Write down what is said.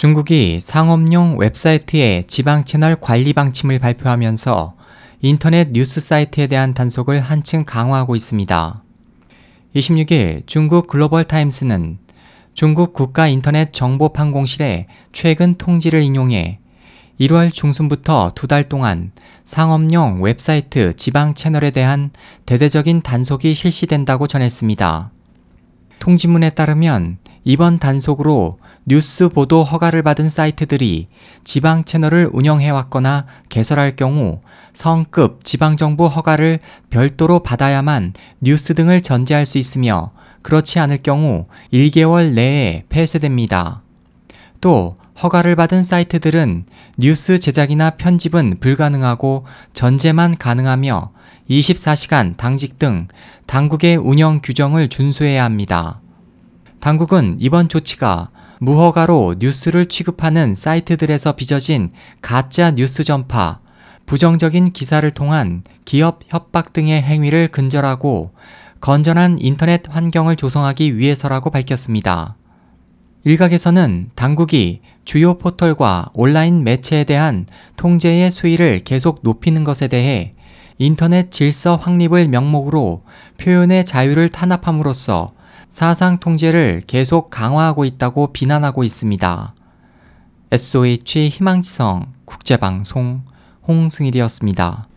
중국이 상업용 웹사이트의 지방 채널 관리 방침을 발표하면서 인터넷 뉴스 사이트에 대한 단속을 한층 강화하고 있습니다. 26일 중국 글로벌 타임스는 중국 국가 인터넷 정보판공실의 최근 통지를 인용해 1월 중순부터 두 달 동안 상업용 웹사이트 지방 채널에 대한 대대적인 단속이 실시된다고 전했습니다. 통지문에 따르면 이번 단속으로 뉴스 보도 허가를 받은 사이트들이 지방 채널을 운영해왔거나 개설할 경우 성급 지방정부 허가를 별도로 받아야만 뉴스 등을 전제할 수 있으며 그렇지 않을 경우 1개월 내에 폐쇄됩니다. 또 허가를 받은 사이트들은 뉴스 제작이나 편집은 불가능하고 전제만 가능하며 24시간 당직 등 당국의 운영 규정을 준수해야 합니다. 당국은 이번 조치가 무허가로 뉴스를 취급하는 사이트들에서 빚어진 가짜 뉴스 전파, 부정적인 기사를 통한 기업 협박 등의 행위를 근절하고 건전한 인터넷 환경을 조성하기 위해서라고 밝혔습니다. 일각에서는 당국이 주요 포털과 온라인 매체에 대한 통제의 수위를 계속 높이는 것에 대해 인터넷 질서 확립을 명목으로 표현의 자유를 탄압함으로써 사상 통제를 계속 강화하고 있다고 비난하고 있습니다. SOH 희망지성 국제방송 홍승일이었습니다.